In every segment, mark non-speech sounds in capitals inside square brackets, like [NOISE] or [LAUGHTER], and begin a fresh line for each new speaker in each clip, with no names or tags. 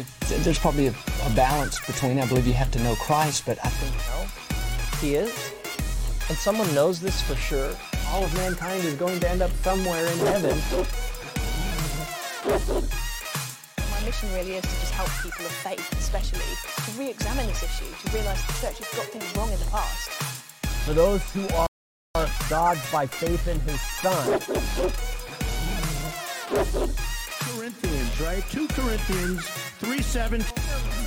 Know, it- there's probably a, a balance between. I believe you have to know Christ, but I think no, He is, and someone knows this for sure. All of mankind is going to end up somewhere in heaven.
My mission really is to just help people of faith, especially, to re-examine this issue, to realise the church has got things wrong in the past.
for those who are God's by faith in His Son.
Corinthians, right? 2 Corinthians 3 7.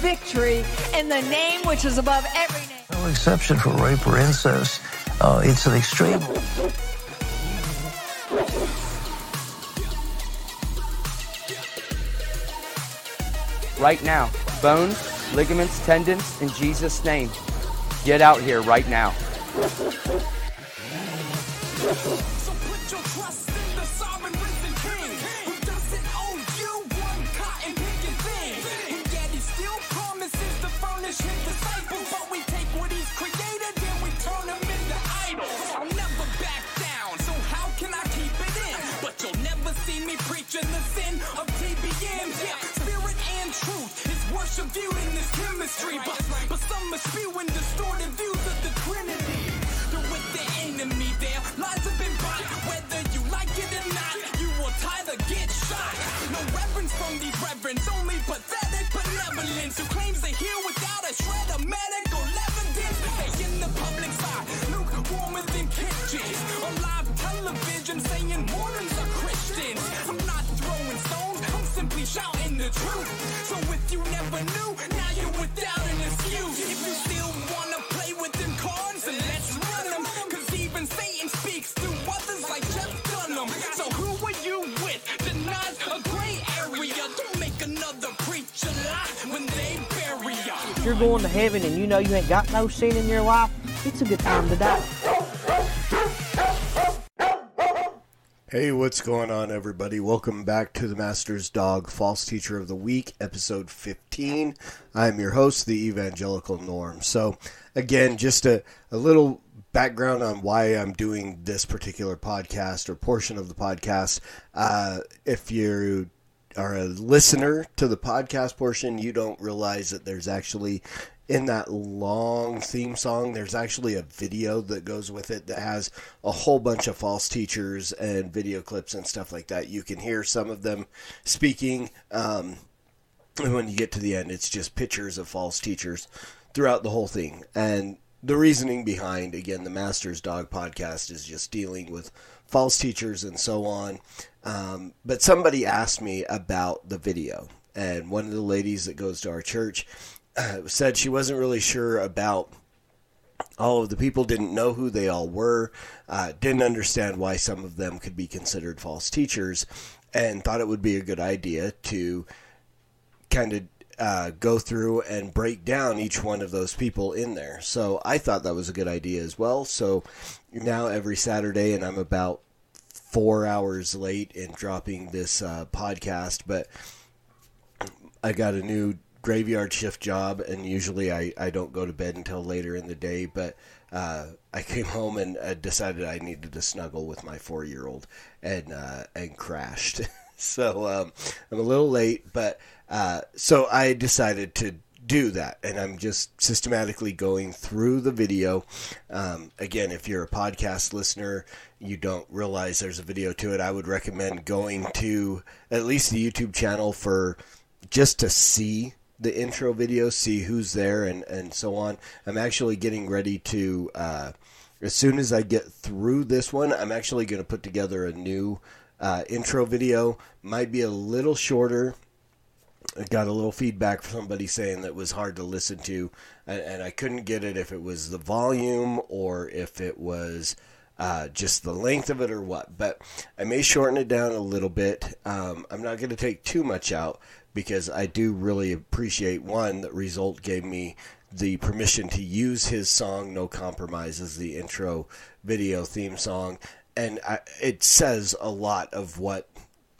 victory in the name which is above every name.
No exception for rape or incest. Uh, it's an extreme.
right now. Bones, ligaments, tendons, in Jesus' name. Get out here right now.
From these reverends, only pathetic benevolence who claims they heal without a shred of medical evidence. They in the public eye, lukewarmer than kitchens. On live television saying Mormons are Christians. I'm not throwing stones, I'm simply shouting the truth. So if you never knew, now you're without an excuse. If you still wanna play with
You're going to heaven and you know you ain't got no sin in your life, it's a good time to die.
Hey, what's going on, everybody? Welcome back to the Master's Dog False Teacher of the Week, episode 15. I'm your host, the Evangelical Norm. So, again, just a, a little background on why I'm doing this particular podcast or portion of the podcast. Uh, if you are a listener to the podcast portion, you don't realize that there's actually in that long theme song, there's actually a video that goes with it that has a whole bunch of false teachers and video clips and stuff like that. You can hear some of them speaking. Um, when you get to the end, it's just pictures of false teachers throughout the whole thing. And the reasoning behind, again, the Master's Dog podcast is just dealing with false teachers and so on. Um, but somebody asked me about the video, and one of the ladies that goes to our church uh, said she wasn't really sure about all of the people didn't know who they all were, uh, didn't understand why some of them could be considered false teachers, and thought it would be a good idea to kind of uh, go through and break down each one of those people in there. So I thought that was a good idea as well. So now every Saturday, and I'm about four hours late in dropping this uh, podcast, but I got a new graveyard shift job, and usually I, I don't go to bed until later in the day. But uh, I came home and uh, decided I needed to snuggle with my four year old, and uh, and crashed. [LAUGHS] so um, I'm a little late, but uh, so I decided to do that, and I'm just systematically going through the video. Um, again, if you're a podcast listener, you don't realize there's a video to it. I would recommend going to at least the YouTube channel for just to see the intro video, see who's there, and and so on. I'm actually getting ready to. Uh, as soon as I get through this one, I'm actually going to put together a new uh, intro video. Might be a little shorter. I got a little feedback from somebody saying that was hard to listen to, and, and I couldn't get it if it was the volume or if it was uh, just the length of it or what. But I may shorten it down a little bit. Um, I'm not going to take too much out, because I do really appreciate one that Result gave me the permission to use his song "No Compromise" as the intro video theme song, and I, it says a lot of what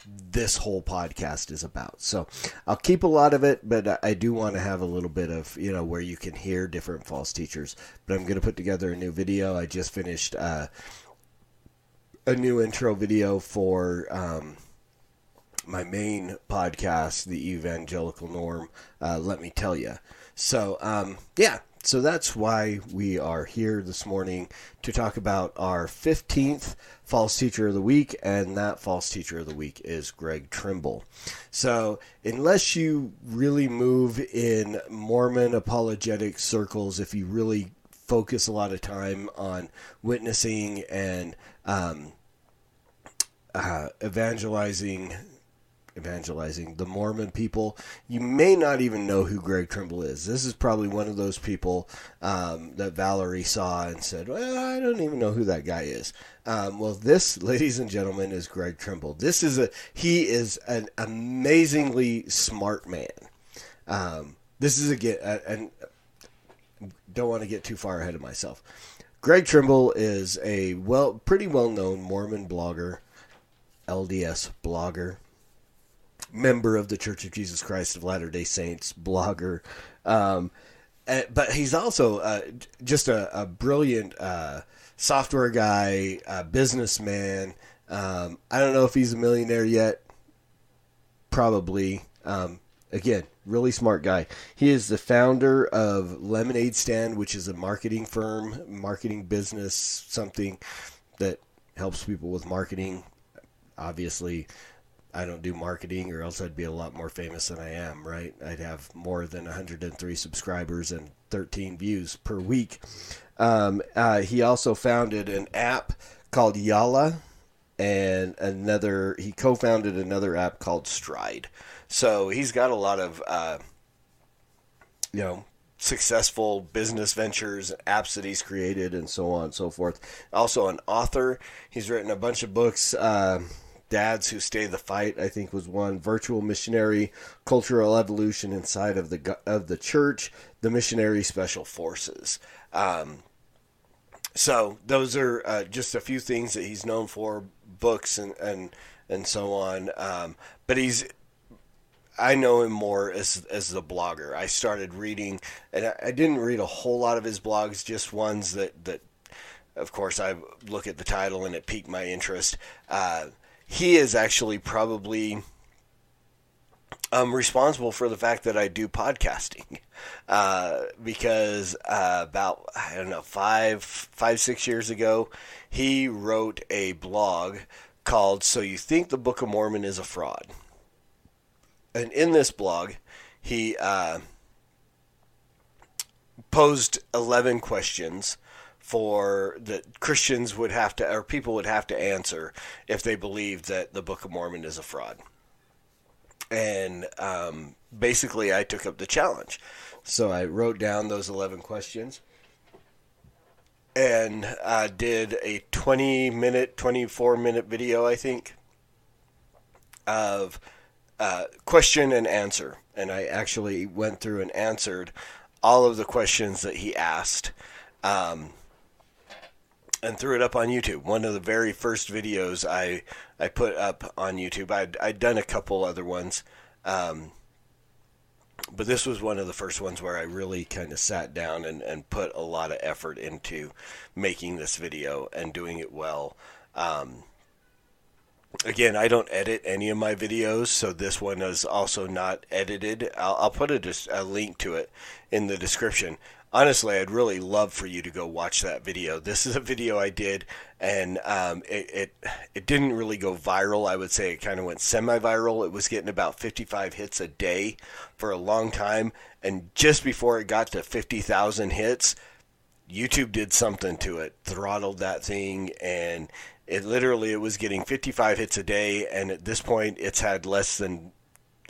this whole podcast is about. So I'll keep a lot of it, but I do want to have a little bit of, you know, where you can hear different false teachers. But I'm going to put together a new video. I just finished uh, a new intro video for um, my main podcast, The Evangelical Norm. Uh, let me tell you. So, um, yeah, so that's why we are here this morning to talk about our 15th false teacher of the week, and that false teacher of the week is Greg Trimble. So, unless you really move in Mormon apologetic circles, if you really focus a lot of time on witnessing and um, uh, evangelizing evangelizing the Mormon people, you may not even know who Greg Trimble is. This is probably one of those people um, that Valerie saw and said, "Well, I don't even know who that guy is." Um, well, this, [LAUGHS] ladies and gentlemen, is Greg Trimble. This is a he is an amazingly smart man. Um, this is again, and don't want to get too far ahead of myself. Greg Trimble is a well, pretty well known Mormon blogger, LDS blogger member of the Church of Jesus Christ of Latter Day Saints, blogger. Um, uh, but he's also uh, just a, a brilliant uh, software guy, businessman. Um, I don't know if he's a millionaire yet. Probably. Um, again, really smart guy. He is the founder of Lemonade Stand, which is a marketing firm, marketing business, something that helps people with marketing. Obviously, I don't do marketing, or else I'd be a lot more famous than I am, right? I'd have more than 103 subscribers and 13 views per week. Um, uh, he also founded an app called Yalla, and another. He co-founded another app called Stride. So he's got a lot of, uh, you know, successful business ventures, apps that he's created, and so on and so forth. Also, an author. He's written a bunch of books. Uh, Dads Who Stay the Fight, I think, was one. Virtual Missionary Cultural Evolution Inside of the of the Church, the Missionary Special Forces. Um, so those are uh, just a few things that he's known for, books and and and so on. Um, but he's I know him more as as the blogger. I started reading, and I, I didn't read a whole lot of his blogs, just ones that that. Of course, I look at the title and it piqued my interest. Uh, he is actually probably um, responsible for the fact that I do podcasting. Uh, because uh, about I don't know five five six years ago he wrote a blog called "So You Think the Book of Mormon is a Fraud," and in this blog he uh, posed eleven questions for that Christians would have to, or people would have to answer if they believed that the Book of Mormon is a fraud. And um, basically, I took up the challenge. So I wrote down those 11 questions and did a 20 minute, 24 minute video, I think, of uh, question and answer. And I actually went through and answered all of the questions that he asked. Um, and threw it up on YouTube. One of the very first videos I I put up on YouTube. I'd I'd done a couple other ones, um, but this was one of the first ones where I really kind of sat down and, and put a lot of effort into making this video and doing it well. Um, again, I don't edit any of my videos, so this one is also not edited. I'll, I'll put a, a link to it in the description honestly, I'd really love for you to go watch that video. This is a video I did, and um, it, it, it didn't really go viral. I would say it kind of went semi-viral. It was getting about 55 hits a day for a long time, and just before it got to 50,000 hits, YouTube did something to it, throttled that thing, and it literally it was getting 55 hits a day, and at this point, it's had less than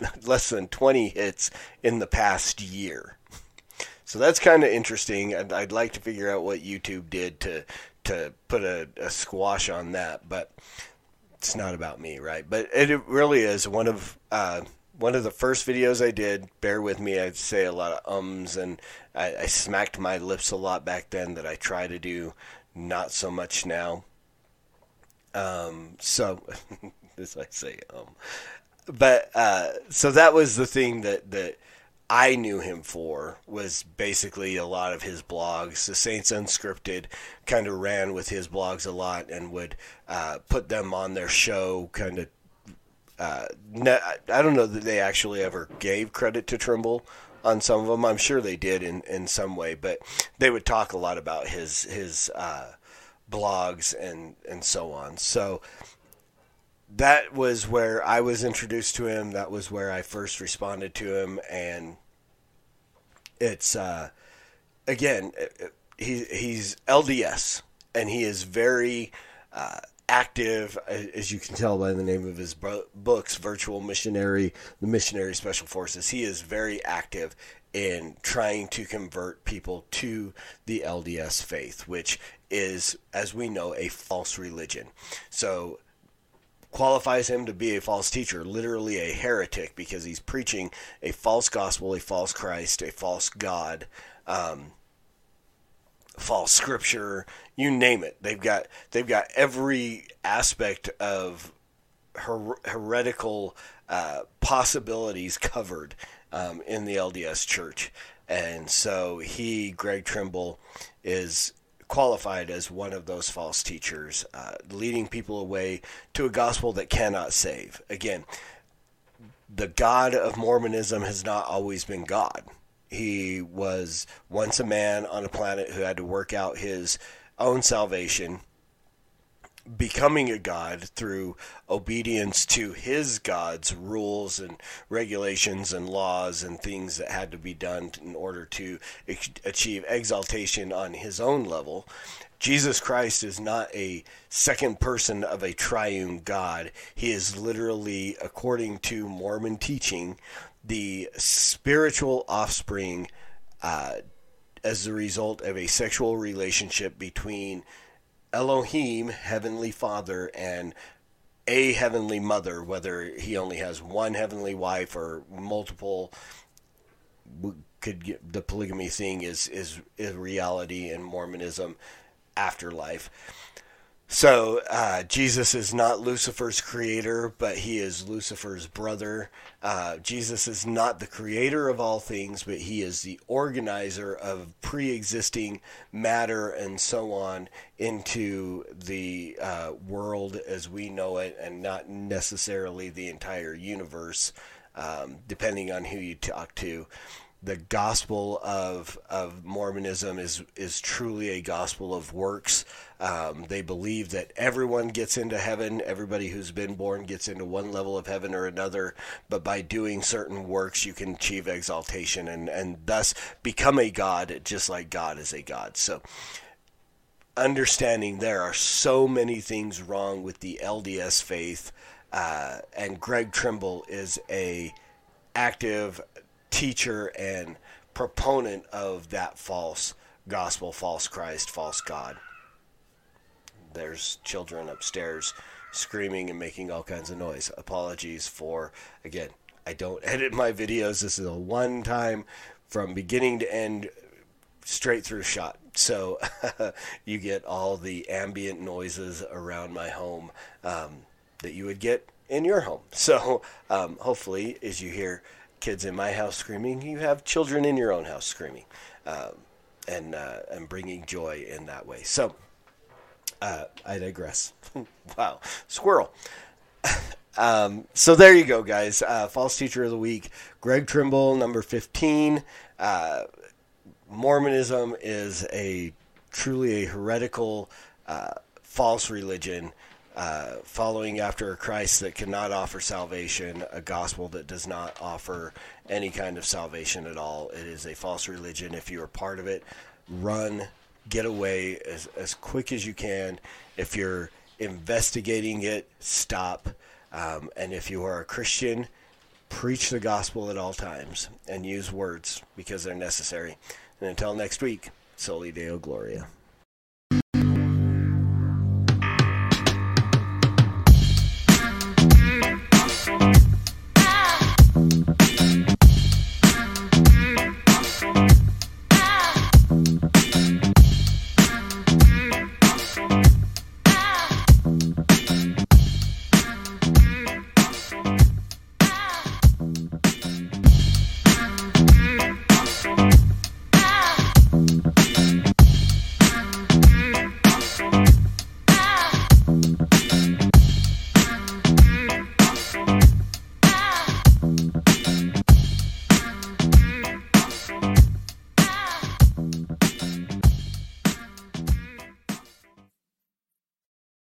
[LAUGHS] less than 20 hits in the past year. So that's kind of interesting. I'd, I'd, like to figure out what YouTube did to to put a, a, squash on that, but it's not about me, right? But it really is one of uh, one of the first videos I did. Bear with me. I say a lot of ums and I, I smacked my lips a lot back then that I try to do not so much now. Um, so, [LAUGHS] as I say, um, but uh, so that was the thing that that I knew him for was basically a lot of his blogs. The Saints Unscripted kind of ran with his blogs a lot and would uh, put them on their show. Kind of, uh, I don't know that they actually ever gave credit to Trimble on some of them. I'm sure they did in, in some way, but they would talk a lot about his his uh, blogs and and so on. So that was where I was introduced to him. That was where I first responded to him, and it's uh, again he he's LDS, and he is very uh, active, as you can tell by the name of his books, Virtual Missionary, the Missionary Special Forces. He is very active in trying to convert people to the LDS faith, which is, as we know, a false religion. So qualifies him to be a false teacher, literally a heretic, because he's preaching a false gospel, a false Christ, a false God, um, false scripture, you name it. They've got they've got every aspect of her- heretical uh, possibilities covered um, in the LDS Church, and so he, Greg Trimble, is qualified as one of those false teachers, uh, leading people away to a gospel that cannot save. Again, the God of Mormonism has not always been God. He was once a man on a planet who had to work out his own salvation becoming a god through obedience to his god's rules and regulations and laws and things that had to be done in order to achieve exaltation on his own level. Jesus Christ is not a second person of a triune God. He is literally, according to Mormon teaching, the spiritual offspring uh, as a result of a sexual relationship between Elohim, Heavenly Father, and a Heavenly Mother, whether he only has one Heavenly Wife or multiple. Could get, the polygamy thing is is is reality in Mormonism, afterlife. So uh, Jesus is not Lucifer's creator, but he is Lucifer's brother. Uh, Jesus is not the creator of all things, but he is the organizer of pre-existing matter and so on into the uh, world as we know it, and not necessarily the entire universe, um, depending on who you talk to the gospel of of Mormonism is is truly a gospel of works. Um, they believe that everyone gets into heaven. Everybody who's been born gets into one level of heaven or another. But by doing certain works, you can achieve exaltation and and thus become a god, just like God is a god. So. Understanding there are so many things wrong with the LDS faith, uh, and Greg Trimble is a active teacher and proponent of that false gospel, false Christ, false God. There's children upstairs screaming and making all kinds of noise. Apologies for, again, I don't [LAUGHS] edit my videos. This is a one time from beginning to end straight through shot. So [LAUGHS] you get all the ambient noises around my home um, that you would get in your home. [LAUGHS] So um, hopefully, as you hear kids in my house screaming, you have children in your own house screaming, um, and uh, and bringing joy in that way. So, uh, I digress. [LAUGHS] wow, squirrel. [LAUGHS] um, so there you go, guys. Uh, false teacher of the week, Greg Trimble, number fifteen. Uh, Mormonism is a truly a heretical, uh, false religion uh, following after a Christ that cannot offer salvation, a gospel that does not offer any kind of salvation at all. It is a false religion. If you are part of it, run, get away as, as quick as you can. If you're investigating it, stop. Um, and if you are a Christian, preach the gospel at all times and use words because they're necessary. And until next week, Soli Deo Gloria.